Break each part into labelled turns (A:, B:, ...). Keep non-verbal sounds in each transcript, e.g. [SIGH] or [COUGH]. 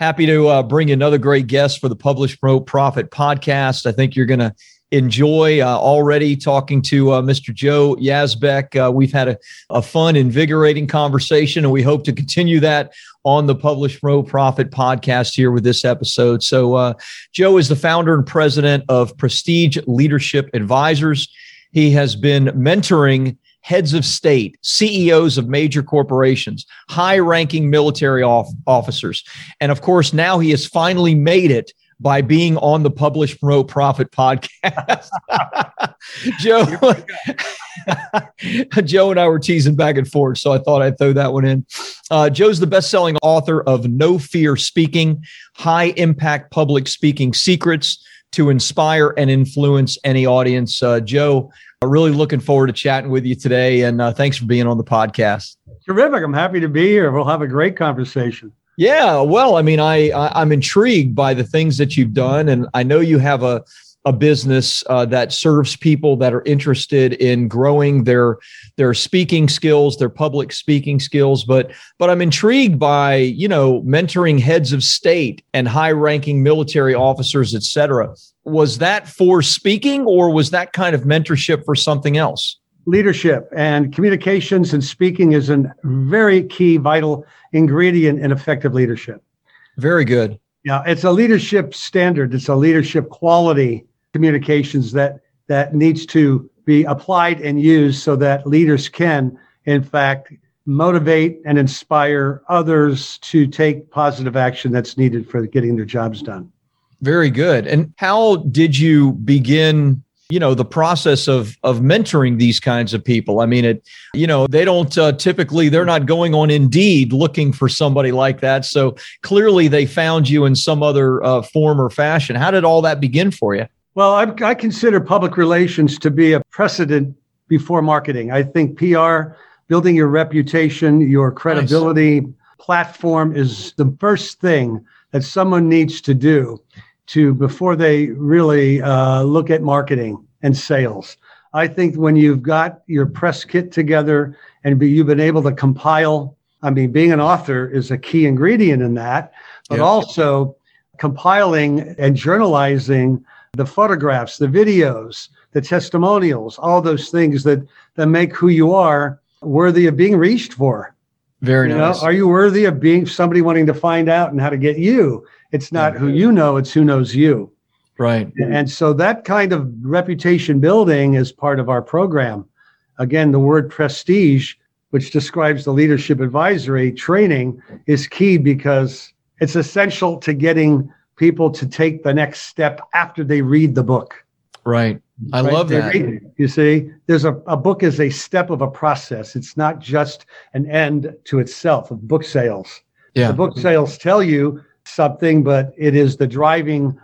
A: happy to uh, bring another great guest for the Publish Promote Profit podcast. I think you're going to enjoy uh, already talking to uh, Mr. Joe Yazbek. Uh, we've had a, a fun, invigorating conversation, and we hope to continue that on the Publish Promote Profit podcast here with this episode. So, uh, Joe is the founder and president of Prestige Leadership Advisors. He has been mentoring heads of state, CEOs of major corporations, high ranking military off- officers. And of course, now he has finally made it by being on the Publish Promote Profit podcast. [LAUGHS] Joe, [LAUGHS] Joe and I were teasing back and forth, so I thought I'd throw that one in. Uh, Joe's the best-selling author of No Fear Speaking: High Impact Public Speaking Secrets to Inspire and Influence Any Audience. Uh, Joe, Really looking forward to chatting with you today. And uh, thanks for being on the podcast.
B: Terrific. I'm happy to be here. We'll have a great conversation.
A: Yeah. Well, I mean, I, I I'm intrigued by the things that you've done, and I know you have a a business uh, that serves people that are interested in growing their their speaking skills, their public speaking skills. But but I'm intrigued by you know mentoring heads of state and high ranking military officers, et cetera was that for speaking or was that kind of mentorship for something else?
B: Leadership and communications and speaking is a very key, vital ingredient in effective leadership.
A: Very good.
B: Yeah, it's a leadership standard. It's a leadership quality communications that that needs to be applied and used so that leaders can, in fact, motivate and inspire others to take positive action that's needed for getting their jobs done.
A: Very good. And how did you begin you know the process of of mentoring these kinds of people? I mean it you know they don't uh, typically they're not going on indeed looking for somebody like that. So clearly they found you in some other uh, form or fashion. How did all that begin for you?
B: Well I, I consider public relations to be a precedent before marketing. I think pr building your reputation your credibility nice. platform is the first thing that someone needs to do to before they really uh, look at marketing and sales. I think when you've got your press kit together and be, you've been able to compile, I mean, being an author is a key ingredient in that, but also compiling and journalizing the photographs, the videos, the testimonials, all those things that that make who you are worthy of being reached for.
A: Very you nice.
B: Know, are you worthy of being somebody wanting to find out and how to get you? It's not who you know, it's who knows you.
A: Right.
B: And so that kind of reputation building is part of our program. Again, the word prestige, which describes the leadership advisory training, is key because it's essential to getting people to take the next step after they read the book.
A: Right. I right? love that.
B: You see, there's a, a book is a step of a process. It's not just an end to itself of book sales. Yeah. The book sales tell you something, but it is the driving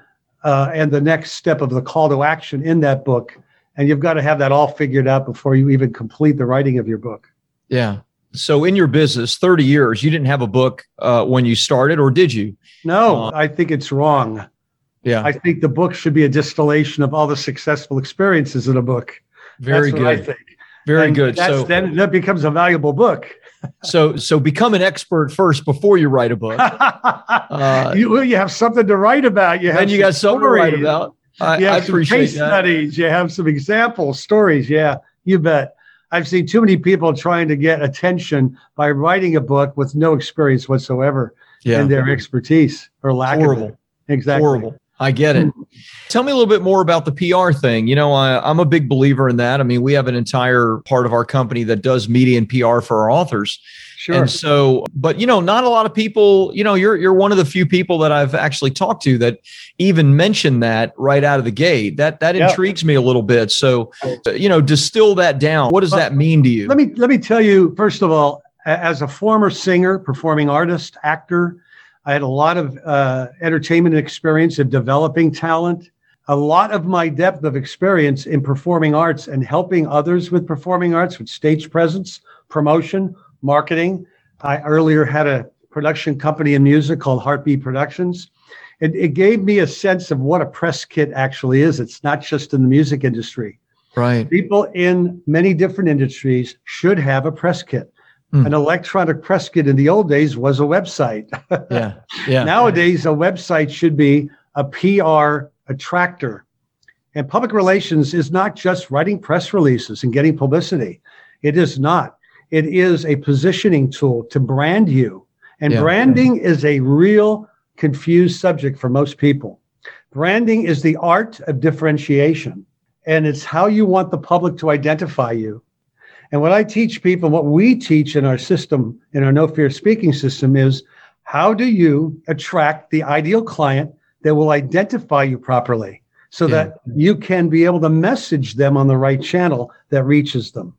B: uh, and the next step of the call to action in that book. And you've got to have that all figured out before you even complete the writing of your book.
A: Yeah. So in your business, 30 years, you didn't have a book uh, when you started, or did you?
B: No, uh, I think it's wrong.
A: Yeah.
B: I think the book should be a distillation of all the successful experiences in a book.
A: Very
B: that's
A: good. I think. Very and good.
B: So then that becomes a valuable book [LAUGHS]
A: so so become an expert first before you write a book. [LAUGHS]
B: Uh, you, you have something to write about. You have
A: and you got something to write about.
B: I, you have I some case that. studies. You have some examples, stories. Yeah, you bet. I've seen too many people trying to get attention by writing a book with no experience whatsoever yeah. in their expertise or lack
A: Horrible.
B: of it. Exactly.
A: Horrible. I get it. Hmm. Tell me a little bit more about the PR thing. You know, I, am a big believer in that. I mean, we have an entire part of our company that does media and PR for our authors.
B: Sure.
A: And so, but you know, not a lot of people. You know, you're you're one of the few people that I've actually talked to that even mentioned that right out of the gate. That that yep. intrigues me a little bit. So, you know, distill that down. What does that mean to you?
B: Let me let me tell you first of all, as a former singer, performing artist, actor I had a lot of uh, entertainment experience of developing talent. a lot of my depth of experience in performing arts and helping others with performing arts, with stage presence, promotion, marketing. I earlier had a production company in music called Heartbeat Productions. It, it gave me a sense of what a press kit actually is. It's not just in the music industry.
A: Right.
B: People in many different industries should have a press kit. Mm. An electronic press kit in the old days was a website. [LAUGHS]
A: yeah. Yeah.
B: Nowadays, a website should be a PR attractor. And public relations is not just writing press releases and getting publicity. It is not. It is a positioning tool to brand you. And yeah. branding is a real confused subject for most people. Branding is the art of differentiation, and it's how you want the public to identify you. And what I teach people, what we teach in our system, in our no fear speaking system, is how do you attract the ideal client that will identify you properly so yeah. that you can be able to message them on the right channel that reaches them.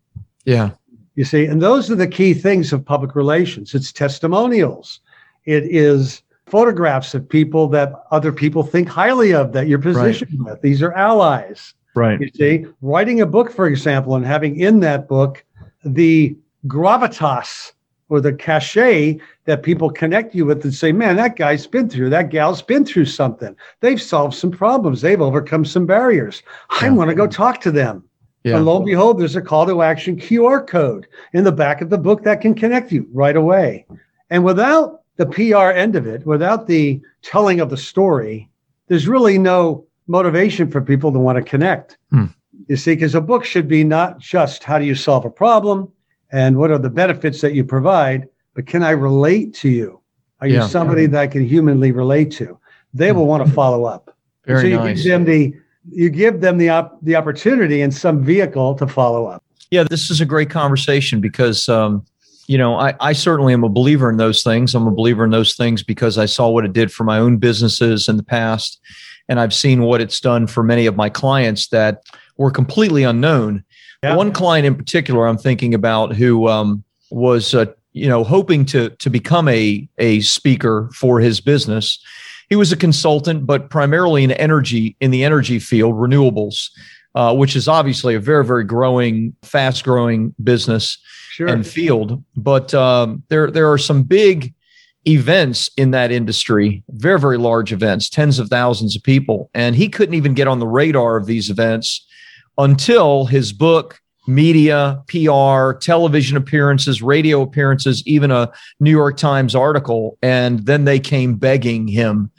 A: Yeah.
B: You see, and those are the key things of public relations. It's testimonials. It is photographs of people that other people think highly of that you're positioned right. with. These are allies.
A: Right.
B: You see, writing a book, for example, and having in that book the gravitas or the cachet that people connect you with and say, man, that guy's been through, that gal's been through something. They've solved some problems. They've overcome some barriers. I want to go talk to them. Yeah. And lo and behold, there's a call to action QR code in the back of the book that can connect you right away. And without the PR end of it, without the telling of the story, there's really no motivation for people to want to connect. Hmm. You see, because a book should be not just how do you solve a problem and what are the benefits that you provide, but can I relate to you? Are you yeah. somebody that I can humanly relate to? They will want to follow up.
A: Very
B: so you
A: nice.
B: give them the you give them the op- the opportunity in some vehicle to follow up.
A: Yeah, this is a great conversation because um, you know, I, I certainly am a believer in those things. I'm a believer in those things because I saw what it did for my own businesses in the past. And I've seen what it's done for many of my clients that were completely unknown. Yeah. One client in particular, I'm thinking about who um, was, uh, you know, hoping to to become a a speaker for his business. He was a consultant, but primarily in energy in the energy field, renewables, uh, which is obviously a very very growing, fast growing business sure. and field. But um, there there are some big events in that industry, very very large events, tens of thousands of people, and he couldn't even get on the radar of these events until his book media, PR, television appearances, radio appearances, even a New York Times article. And then they came begging him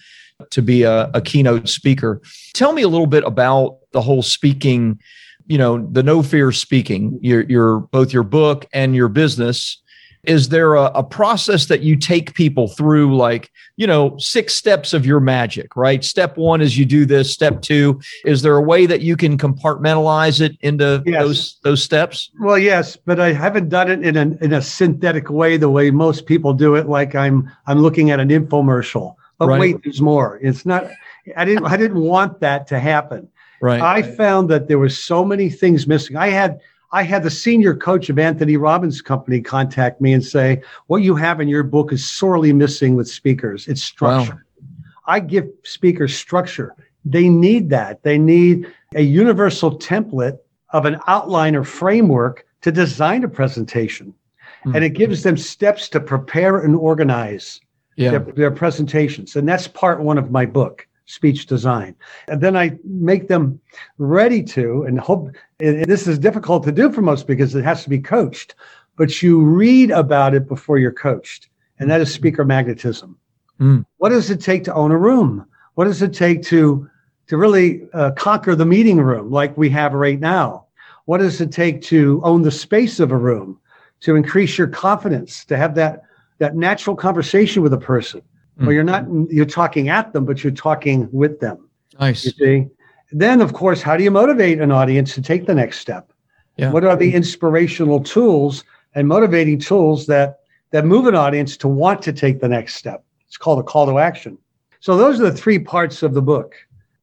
A: to be a, a, keynote speaker. Tell me a little bit about the whole speaking you know the no fear speaking your your both your book and your business is there a, a, process that you take people through like you know six steps of your magic right step one is you do this step two is there a way that you can compartmentalize it into yes. those those steps
B: well yes but i haven't done it in a, in a synthetic way the way most people do it like i'm i'm looking at an infomercial but right. wait there's more it's not i didn't i didn't want that to happen
A: Right.
B: I found that there were so many things missing. I had I had the senior coach of Anthony Robbins' company contact me and say, "What you have in your book is sorely missing with speakers. It's structure." Wow. I give speakers structure. They need that. They need a universal template of an outline or framework to design a presentation. Mm-hmm. And it gives them steps to prepare and organize yeah. their, their presentations. And that's part one of my book speech design. And then I make them ready to, and hope and this is difficult to do for most because it has to be coached, but you read about it before you're coached. And that is speaker magnetism. Mm. What does it take to own a room? What does it take to, to really uh, conquer the meeting room like we have right now? What does it take to own the space of a room, to increase your confidence, to have that, that natural conversation with a person? Mm. Well, you're not you're talking at them, but you're talking with them.
A: Nice.
B: You see. Then, of course, how do you motivate an audience to take the next step? Yeah. What are the inspirational tools and motivating tools that that move an audience to want to take the next step? It's called a call to action. So those are the three parts of the book.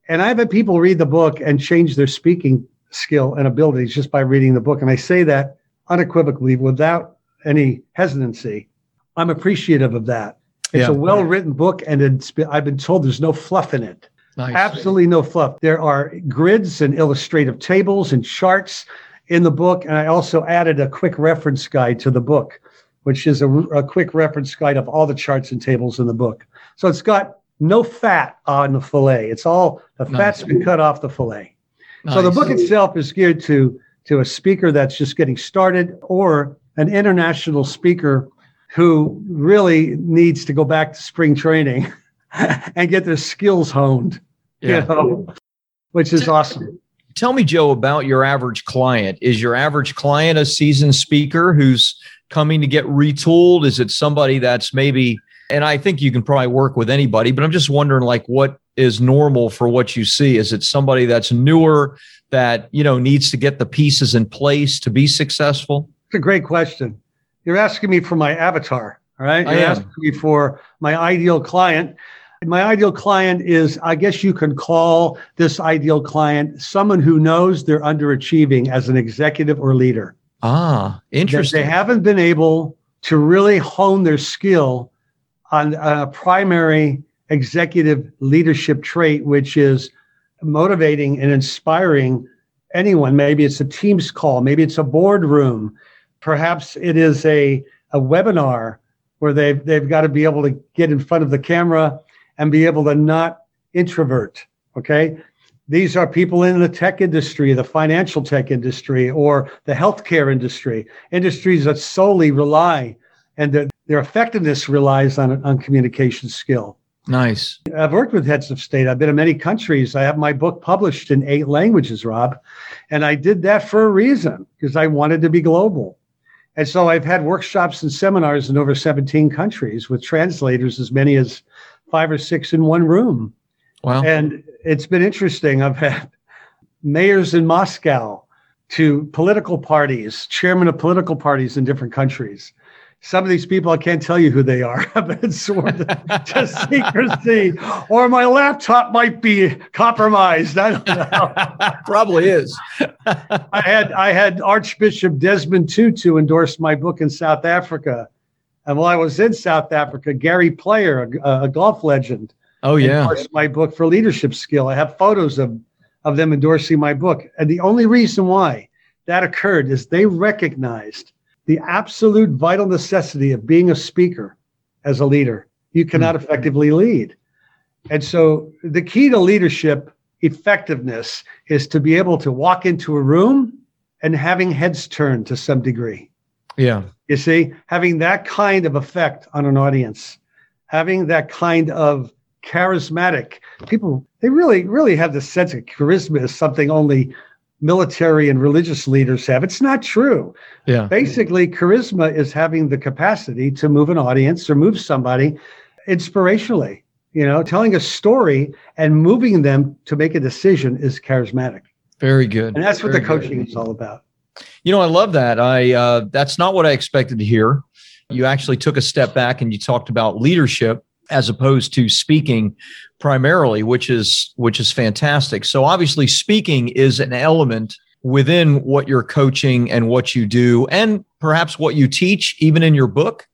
B: And I've had people read the book and change their speaking skill and abilities just by reading the book. And I say that unequivocally without any hesitancy. I'm appreciative of that. It's yeah. a well written book, and it's been, I've been told there's no fluff in it. Nice. Absolutely no fluff. There are grids and illustrative tables and charts in the book. And I also added a quick reference guide to the book, which is a, a quick reference guide of all the charts and tables in the book. So it's got no fat on the fillet. It's all the nice. fat's been cut off the fillet. Nice. So the book itself is geared to to a speaker that's just getting started or an international speaker who really needs to go back to spring training [LAUGHS] and get their skills honed. Yeah. You know, which is awesome.
A: Tell me, Joe, about your average client. Is your average client a seasoned speaker who's coming to get retooled? Is it somebody that's maybe, and I think you can probably work with anybody, but I'm just wondering, like, what is normal for what you see? Is it somebody that's newer that, you know, needs to get the pieces in place to be successful?
B: It's a great question. You're asking me for my avatar, all right? You're asking me for my ideal client. My ideal client is, I guess you can call this ideal client someone who knows they're underachieving as an executive or leader.
A: Ah, interesting.
B: That they haven't been able to really hone their skill on a primary executive leadership trait, which is motivating and inspiring anyone. Maybe it's a Teams call, maybe it's a boardroom, perhaps it is a, a webinar where they've, they've got to be able to get in front of the camera and be able to not introvert. Okay. These are people in the tech industry, the financial tech industry, or the healthcare industry, industries that solely rely and their, their effectiveness relies on, on communication skill.
A: Nice.
B: I've worked with heads of state. I've been in many countries. I have my book published in eight languages, Rob. And I did that for a reason because I wanted to be global. And so I've had workshops and seminars in over 17 countries with translators, as many as five or six in one room. Wow. And it's been interesting. I've had mayors in Moscow to political parties, chairman of political parties in different countries some of these people, I can't tell you who they are. [LAUGHS] I've been sworn to, to secrecy, or my laptop might be compromised. I don't know. [LAUGHS]
A: Probably is.
B: I had I had Archbishop Desmond Tutu endorse my book in South Africa, and while I was in South Africa, Gary Player, a, a golf legend,
A: oh yeah,
B: endorsed my book for leadership skill. I have photos of of them endorsing my book, and the only reason why that occurred is they recognized the absolute vital necessity of being a speaker as a leader. You cannot mm-hmm. effectively lead. And so the key to leadership effectiveness is to be able to walk into a room and having heads turned to some degree.
A: Yeah.
B: You see, having that kind of effect on an audience, having that kind of charismatic people, they really, really have the sense of charisma as something only military and religious leaders have. It's not true.
A: Yeah.
B: Basically, charisma is having the capacity to move an audience or move somebody inspirationally. You know, telling a story and moving them to make a decision is charismatic.
A: Very good.
B: And that's what
A: Very
B: the coaching good. is all about.
A: You know, I love that. I uh, that's not what I expected to hear. You actually took a step back and you talked about leadership as opposed to speaking primarily, which is which is fantastic. So obviously speaking is an element within what you're coaching and what you do and perhaps what you teach even in your book.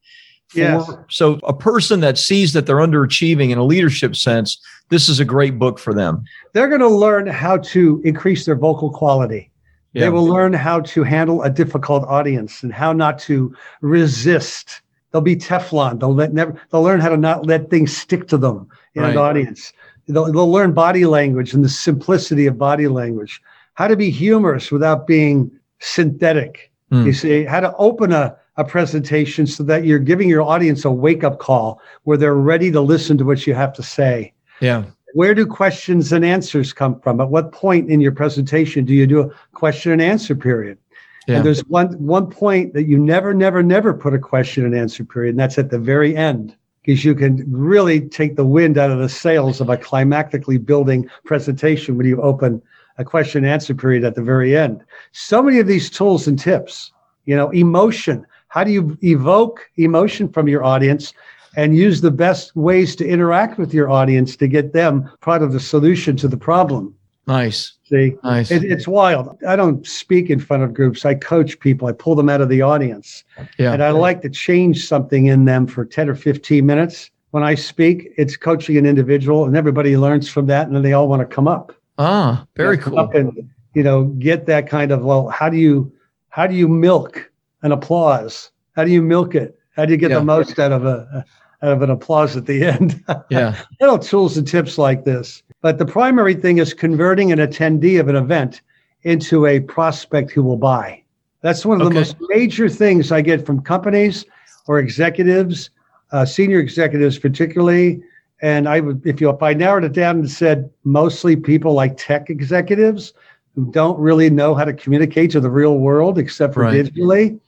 B: For, yes.
A: So a person that sees that they're underachieving in a leadership sense, this is a great book for them.
B: They're going to learn how to increase their vocal quality. Yeah. They will learn how to handle a difficult audience and how not to resist They'll be Teflon. They'll let never. They'll learn how to not let things stick to them in right. an audience. They'll, they'll learn body language and the simplicity of body language. How to be humorous without being synthetic. Mm. You see how to open a a presentation so that you're giving your audience a wake up call where they're ready to listen to what you have to say.
A: Yeah.
B: Where do questions and answers come from? At what point in your presentation do you do a question and answer period? Yeah. And there's one one point that you never, never, never put a question and answer period, and that's at the very end, because you can really take the wind out of the sails of a climactically building presentation when you open a question and answer period at the very end. So many of these tools and tips, you know, emotion. How do you evoke emotion from your audience and use the best ways to interact with your audience to get them part of the solution to the problem?
A: Nice.
B: See, nice. It, it's wild. I don't speak in front of groups. I coach people. I pull them out of the audience. Yeah. And I like to change something in them for 10 or 15 minutes when I speak, it's coaching an individual, and everybody learns from that, and then they all want to come up.
A: Ah, very cool.
B: Up and you know, get that kind of well. How do you how do you milk an applause? How do you milk it? How do you get
A: Yeah.
B: the most out of a out of an applause at the end? [LAUGHS]
A: Yeah.
B: little tools and tips like this. But the primary thing is converting an attendee of an event into a prospect who will buy. That's one of the most major things I get from companies or executives, uh, senior executives particularly. And I would, if you, if I narrowed it down and said mostly people like tech executives who don't really know how to communicate to the real world except for
A: Right.
B: digitally,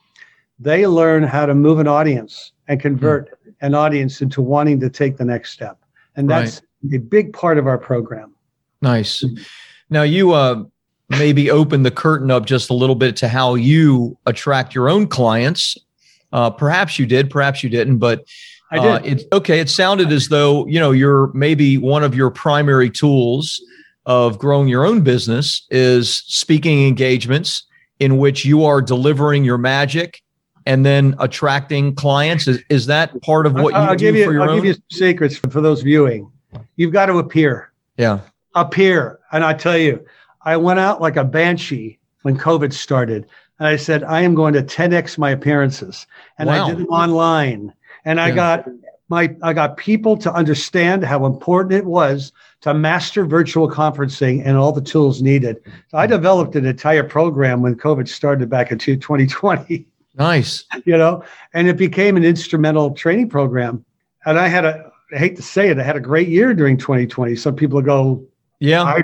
B: they learn how to move an audience and convert an audience into wanting to take the next step. And that's a big part of our program.
A: Nice. Now you uh maybe open the curtain up just a little bit to how you attract your own clients. Uh, perhaps you did, perhaps you didn't, but
B: I
A: uh,
B: did.
A: it, okay, it sounded as though you know you're maybe one of your primary tools of growing your own business is speaking engagements in which you are delivering your magic and then attracting clients. Is, is that part of what you
B: I'll
A: do
B: give you,
A: for your
B: I'll
A: own?
B: give you some secrets for, for those viewing. You've got to appear,
A: yeah,
B: appear. And I tell you, I went out like a banshee when COVID started. And I said, I am going to 10x my appearances. And
A: Wow.
B: I did them online. And I got my I got people to understand how important it was to master virtual conferencing and all the tools needed. So I developed an entire program when COVID started back in 2020.
A: nice.
B: you know, and it became an instrumental training program. And I had a, I hate to say it, I had a great year during 2020. Some people go,
A: Yeah.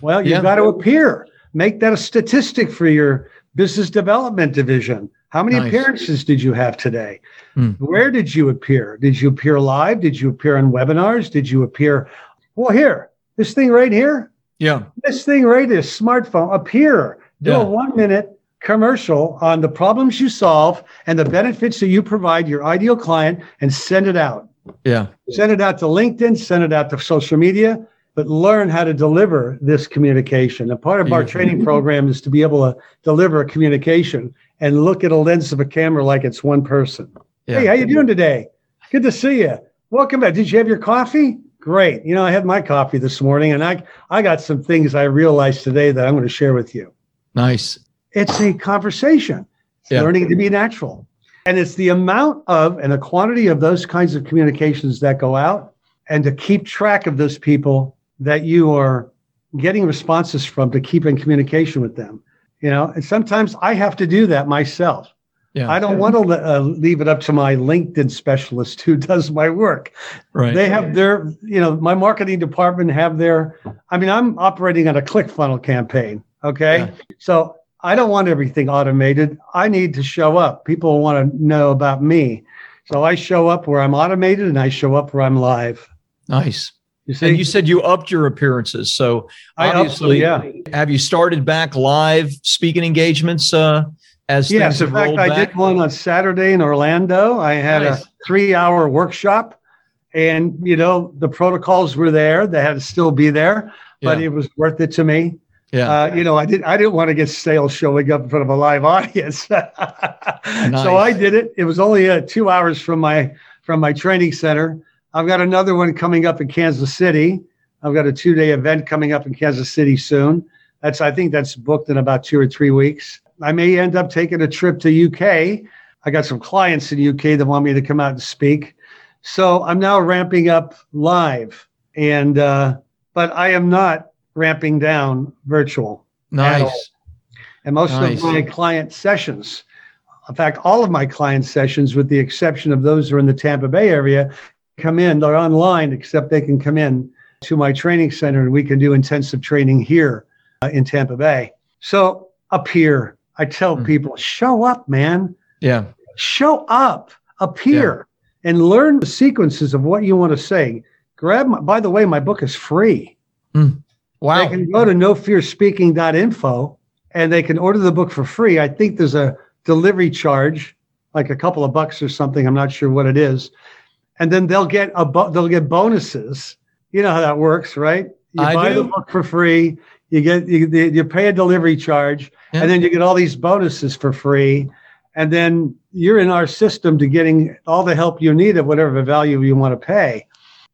B: Well, you've
A: Yeah.
B: got to appear. Make that a statistic for your business development division. How many
A: Nice.
B: appearances did you have today?
A: Hmm.
B: Where did you appear? Did you appear live? Did you appear on webinars? Did you appear? Well, here, this thing right here,
A: yeah,
B: this thing right here, smartphone, appear. Do
A: Yeah.
B: a one minute commercial on the problems you solve and the benefits that you provide your ideal client and send it out.
A: Yeah.
B: Send it out to LinkedIn, send it out to social media, but learn how to deliver this communication. And part of our training [LAUGHS] program is to be able to deliver a communication and look at a lens of a camera like it's one person.
A: Yeah.
B: Hey, how you doing today? Good to see you. Welcome back. Did you have your coffee? Great. You know, I had my coffee this morning and I I got some things I realized today that I'm going to share with you.
A: Nice.
B: It's a conversation. It's
A: Yeah.
B: learning to be natural. And it's the amount of and the quantity of those kinds of communications that go out and to keep track of those people that you are getting responses from to keep in communication with them. You know, and sometimes I have to do that myself.
A: Yeah.
B: I don't want to uh, leave it up to my LinkedIn specialist who [LAUGHS] does my work.
A: right.
B: They have their, you know, my marketing department have their, I mean, I'm operating on a click funnel campaign. Okay.
A: Yeah.
B: So I don't want everything automated. I need to show up. People want to know about me. So I show up where I'm automated and I show up where I'm live.
A: nice.
B: You see,
A: And you said you upped your appearances. So
B: I
A: obviously,
B: yeah.
A: have you started back live speaking engagements uh, as
B: Yes, in fact, I
A: back?
B: did one on Saturday in Orlando. I had
A: Nice.
B: a three hour workshop, and you know the protocols were there. They had to still be there, but
A: Yeah.
B: it was worth it to me.
A: Yeah.
B: Uh, you know, I did. I didn't want to get stale showing up in front of a live [LAUGHS] audience, so I did it. It was only uh, two hours from my from my training center. I've got another one coming up in Kansas City. I've got a two day event coming up in Kansas City soon. That's I think that's booked in about two or three weeks. I may end up taking a trip to UK. I got some clients in UK that want me to come out and speak. So I'm now ramping up live, and uh, but I am not ramping down virtual.
A: nice.
B: And most
A: Nice.
B: of my client sessions, in fact, all of my client sessions, with the exception of those who are in the Tampa Bay area, come in. They're online, except they can come in to my training center and we can do intensive training here uh, in Tampa Bay. So up here, I tell
A: Hmm.
B: people, show up, man.
A: Yeah.
B: Show up, appear, and learn the sequences of what you want to say. Grab my, by the way, my book is free.
A: Wow.
B: They can go to nofearspeaking.info and they can order the book for free. I think there's a delivery charge, like a couple of bucks or something. I'm not sure what it is. And then they'll get a bo- they'll get bonuses. You know how that works, right? You
A: I
B: buy
A: do.
B: the book for free. You get you, you pay a delivery charge,
A: Yeah.
B: and then you get all these bonuses for free. and then you're in our system to getting all the help you need at whatever value you want to pay.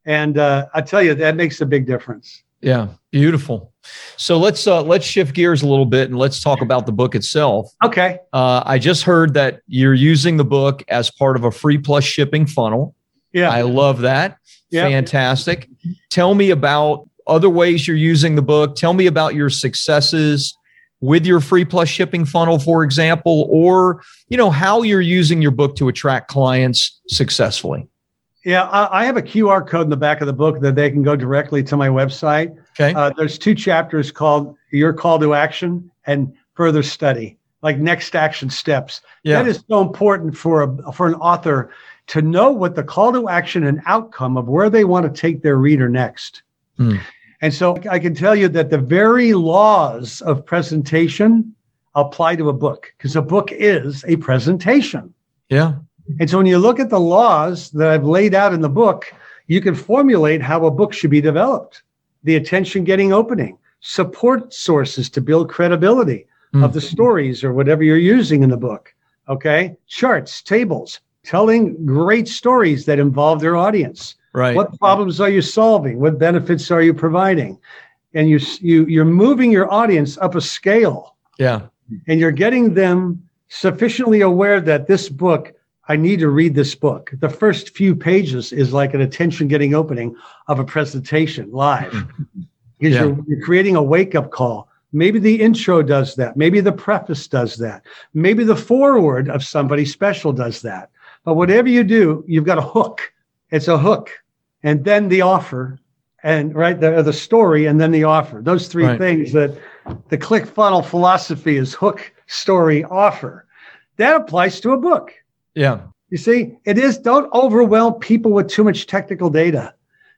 B: And uh, I tell you, that makes a big difference.
A: Yeah, beautiful. So let's uh, let's shift gears a little bit and let's talk about the book itself.
B: Okay.
A: Uh, I just heard that you're using the book as part of a free plus shipping funnel.
B: Yeah,
A: I love that.
B: Yeah.
A: Fantastic. Tell me about other ways you're using the book. Tell me about your successes with your free plus shipping funnel, for example, or you know how you're using your book to attract clients successfully.
B: Yeah, I, I have a QR code in the back of the book that they can go directly to my website.
A: Okay.
B: Uh, there's two chapters called Your Call to Action and Further Study, like next action steps.
A: Yeah.
B: That is so important for a for an author to know what the call to action and outcome of where they want to take their reader next.
A: Mm.
B: And so I can tell you that the very laws of presentation apply to a book because a book is a presentation.
A: Yeah.
B: And so when you look at the laws that I've laid out in the book, you can formulate how a book should be developed. The attention getting opening, support sources to build credibility
A: Mm.
B: of the stories or whatever you're using in the book. Okay. Charts, tables, telling great stories that involve their audience.
A: Right.
B: What problems are you solving? What benefits are you providing? And you, you, you're moving your audience up a scale
A: Yeah.
B: and you're getting them sufficiently aware that this book, I need to read this book. The first few pages is like an attention getting opening of a presentation live. Hmm. Because
A: Yeah.
B: you're, you're creating a wake up call. Maybe the intro does that. Maybe the preface does that. Maybe the foreword of somebody special does that. But whatever you do, you've got a hook. It's a hook. And then the offer and right the, the story and then the offer. Those three
A: Right.
B: things that the click funnel philosophy is hook, story, offer. That applies to a book.
A: Yeah.
B: You see, it is don't overwhelm people with too much technical data.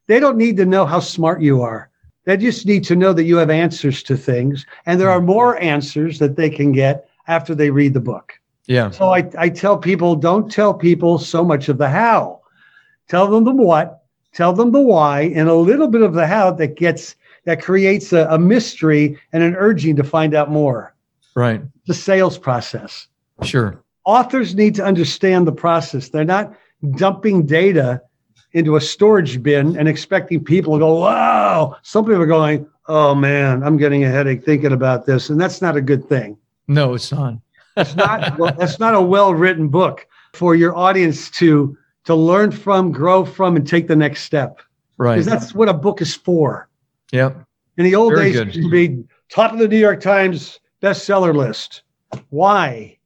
B: They don't need to know how smart you are. They just need to know that you have answers to things, and there are more answers that they can get after they read the book.
A: Yeah.
B: So I, I tell people don't tell people so much of the how. Tell them the what, tell them the why, and a little bit of the how that gets that creates a, a mystery and an urging to find out more.
A: Right.
B: The sales process
A: Sure.
B: Authors need to understand the process. They're not dumping data into a storage bin and expecting people to go, wow. Some people are going, oh man, I'm getting a headache thinking about this. And that's not a good thing.
A: No, it's not. [LAUGHS]
B: That's not, well, that's not a well written book for your audience to, to learn from, grow from, and take the next step.
A: Right.
B: Because that's what a book is for.
A: Yep.
B: In the old
A: Very
B: days,
A: good.
B: it used to be top of the New York Times bestseller list. Why?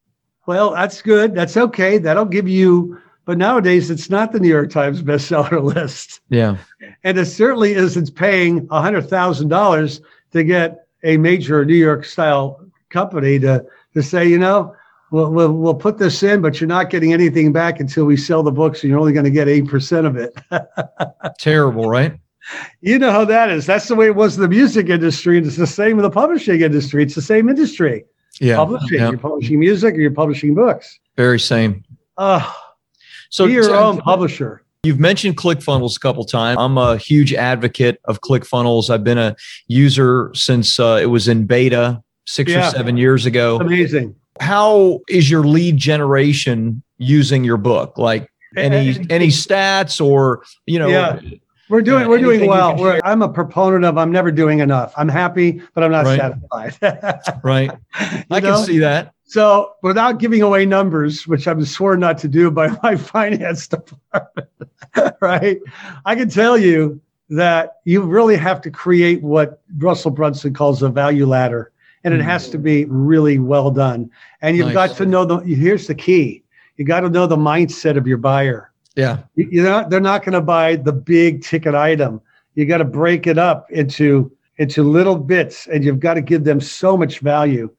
B: Well, that's good. That's okay. That'll give you, but nowadays it's not the New York Times bestseller [LAUGHS] list.
A: Yeah.
B: And it certainly isn't paying a $100,000 to get a major New York style company to, to say, you know, we'll, we'll, we'll put this in, but you're not getting anything back until we sell the books and you're only going to get 8% of it. [LAUGHS]
A: Terrible, right?
B: You know how that is. That's the way it was in the music industry. And it's the same in the publishing industry. It's the same industry.
A: Yeah.
B: Publishing.
A: yeah.
B: You're publishing music or you're publishing books.
A: Very same.
B: Uh,
A: So
B: be your
A: so
B: own publisher.
A: You've mentioned ClickFunnels a couple times. I'm a huge advocate of ClickFunnels. I've been a user since uh, it was in beta six
B: Yeah.
A: or seven years ago.
B: Amazing.
A: How is your lead generation using your book? Like any any stats or you know?
B: Yeah. We're doing
A: Uh,
B: we're doing well. We're, I'm a proponent of I'm never doing enough. I'm happy, but I'm not
A: Right.
B: satisfied. [LAUGHS]
A: Right. I
B: know?
A: can see that.
B: So without giving away numbers, which I'm sworn not to do by [LAUGHS] my finance department, [LAUGHS] right? I can tell you that you really have to create what Russell Brunson calls a value ladder. And it
A: Hmm.
B: has to be really well done. And you've
A: Nice.
B: got to know the here's the key. You got to know the mindset of your buyer.
A: Yeah.
B: You- You're they're not going to buy the big ticket item. You got to break it up into into little bits, and you've got to give them so much value.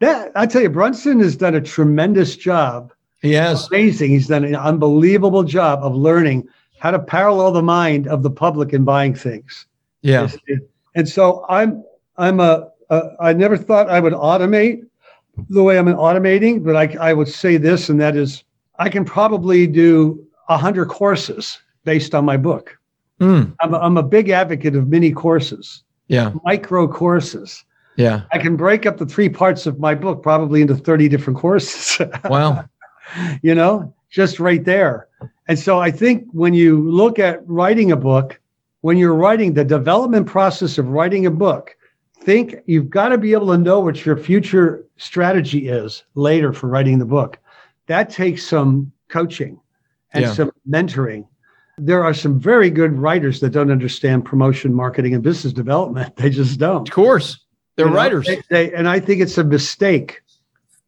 B: That I tell you, Brunson has done a tremendous job.
A: He has.
B: Amazing. He's done an unbelievable job of learning how to parallel the mind of the public in buying things.
A: Yeah.
B: And so I'm I'm a, a I never thought I would automate the way I'm automating, but I I would say this, and that is I can probably do a hundred courses based on my book.
A: Mm.
B: I'm a, I'm a big advocate of mini courses,
A: Yeah.
B: micro courses.
A: Yeah.
B: I can break up the three parts of my book probably into 30 different courses. [LAUGHS]
A: Wow.
B: you know, just right there. And so I think when you look at writing a book, when you're writing the development process of writing a book, think you've got to be able to know what your future strategy is later for writing the book. That takes some coaching and yeah. some mentoring. There are some very good writers that don't understand promotion, marketing, and business development. [LAUGHS] They just don't.
A: Of course, they're
B: you know,
A: writers.
B: They, they, and I think it's a mistake.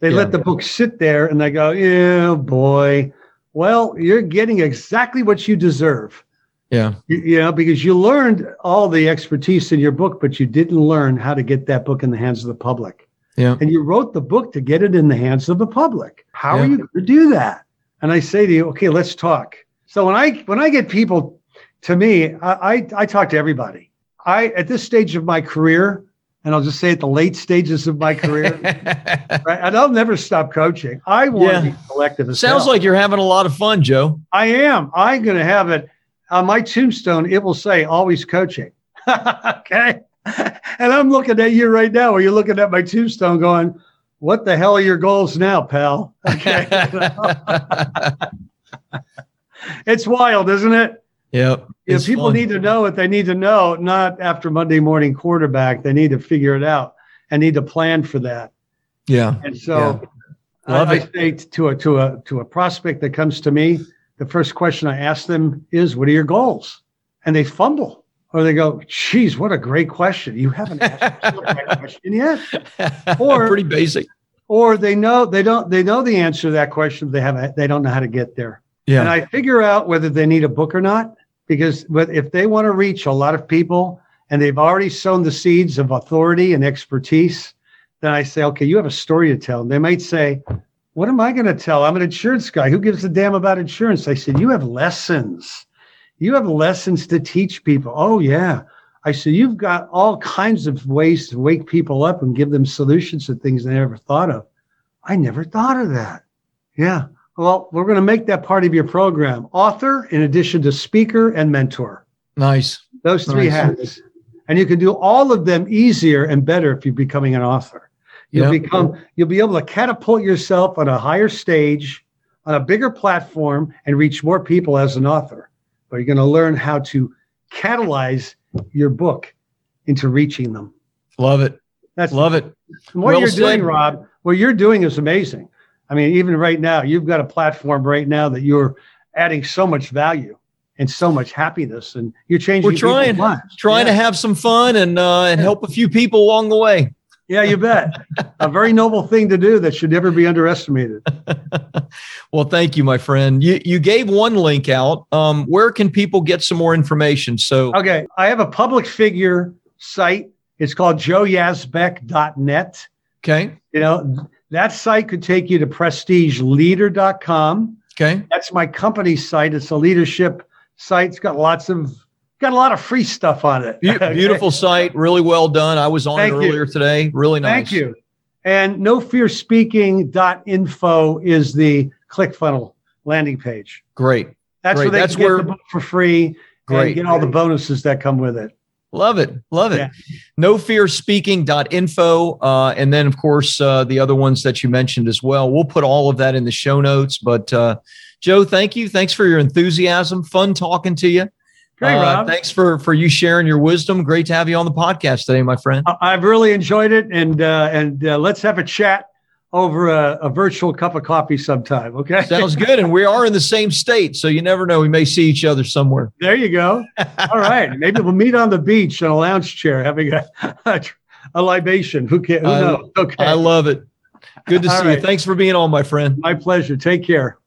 B: They yeah. let the book sit there and they go, "Yeah, boy, well, you're getting exactly what you deserve."
A: Yeah.
B: You, you, know, because you learned all the expertise in your book, but you didn't learn how to get that book in the hands of the public.
A: Yeah.
B: And you wrote the book to get it in the hands of the public. How yeah. are you going to do that? And I say to you, okay, let's talk. So when I when I get people to me, I, I, I talk to everybody. I at this stage of my career, and I'll just say at the late stages of my career, [LAUGHS] right, and I'll never stop coaching. I want yeah. to be selective.
A: Sounds
B: hell.
A: like you're having a lot of fun, Joe.
B: I am. I'm going to have it on my tombstone, it will say always coaching. [LAUGHS] okay. And I'm looking at you right now, where you're looking at my tombstone going, what the hell are your goals now, pal? [LAUGHS] Okay. it's wild, isn't it?
A: Yep.
B: If people fun. need to know what they need to know, not after Monday morning quarterback. They need to figure it out and need to plan for that.
A: Yeah.
B: And so yeah. I, I say to a to a to a prospect that comes to me, the first question I ask them is, What are your goals? And they fumble or they go, Geez, what a great question. You haven't asked that [LAUGHS] question yet. [LAUGHS]
A: Or pretty basic.
B: Or they know they don't they know the answer to that question, they haven't they don't know how to get there.
A: Yeah.
B: And I figure out whether they need a book or not, because if they want to reach a lot of people and they've already sown the seeds of authority and expertise, then I say, okay, you have a story to tell. And they might say, what am I going to tell? I'm an insurance guy. Who gives a damn about insurance? I said, You have lessons. You have lessons to teach people. Oh, yeah. I said, You've got all kinds of ways to wake people up and give them solutions to things they never thought of. I never thought of that. Yeah. Well, we're going to make that part of your program. Author, in addition to speaker and mentor.
A: Nice.
B: Those three nice. hats. And you can do all of them easier and better if you're becoming an author. You'll yep. become you'll be able to catapult yourself on a higher stage, on a bigger platform, and reach more people as an author. But you're going to learn how to catalyze your book into reaching them.
A: Love it. That's love it.
B: What well you're said. doing, Rob, what you're doing is amazing. I mean, even right now, you've got a platform right now that you're adding so much value and so much happiness, and you're changing.
A: We're trying, trying yeah. to have some fun and uh, and help a few people along the way.
B: Yeah, you bet. a very noble thing to do that should never be underestimated. [LAUGHS]
A: well, thank you, my friend. You you gave one link out. Um, where can people get some more information? So
B: okay, I have a public figure site. It's called joeyazbek.net.
A: Okay.
B: You know, that site could take you to prestigeleader.com.
A: Okay.
B: That's my company site. It's a leadership site. It's got lots of got a lot of free stuff on it. [LAUGHS]
A: Beautiful site, really well done. I was on Thank it earlier you. today. Really nice.
B: Thank you. And nofearspeaking.info is the ClickFunnels landing page.
A: Great.
B: That's
A: Great.
B: where they That's where, get the book for free Great. and get all the bonuses that come with it.
A: Love it. Love it. Yeah. Nofearspeaking.info. Uh, and then, of course, uh, the other ones that you mentioned as well. We'll put all of that in the show notes. But uh, Joe, thank you. Thanks for your enthusiasm. Fun talking to you.
B: Great, uh,
A: Rob. Thanks for for you sharing your wisdom. Great to have you on the podcast today, my friend.
B: I've really enjoyed it, and uh, and uh, let's have a chat over a, a, virtual cup of coffee sometime. Okay,
A: sounds [LAUGHS] good. And we are in the same state, so you never know. We may see each other somewhere.
B: There you go. [LAUGHS] All right, maybe we'll meet on the beach in a lounge chair, having a [LAUGHS] a, a libation. Who can? Who knows?
A: Okay, I love it. Good to see right. you. Thanks for being on, my friend.
B: My pleasure. Take care.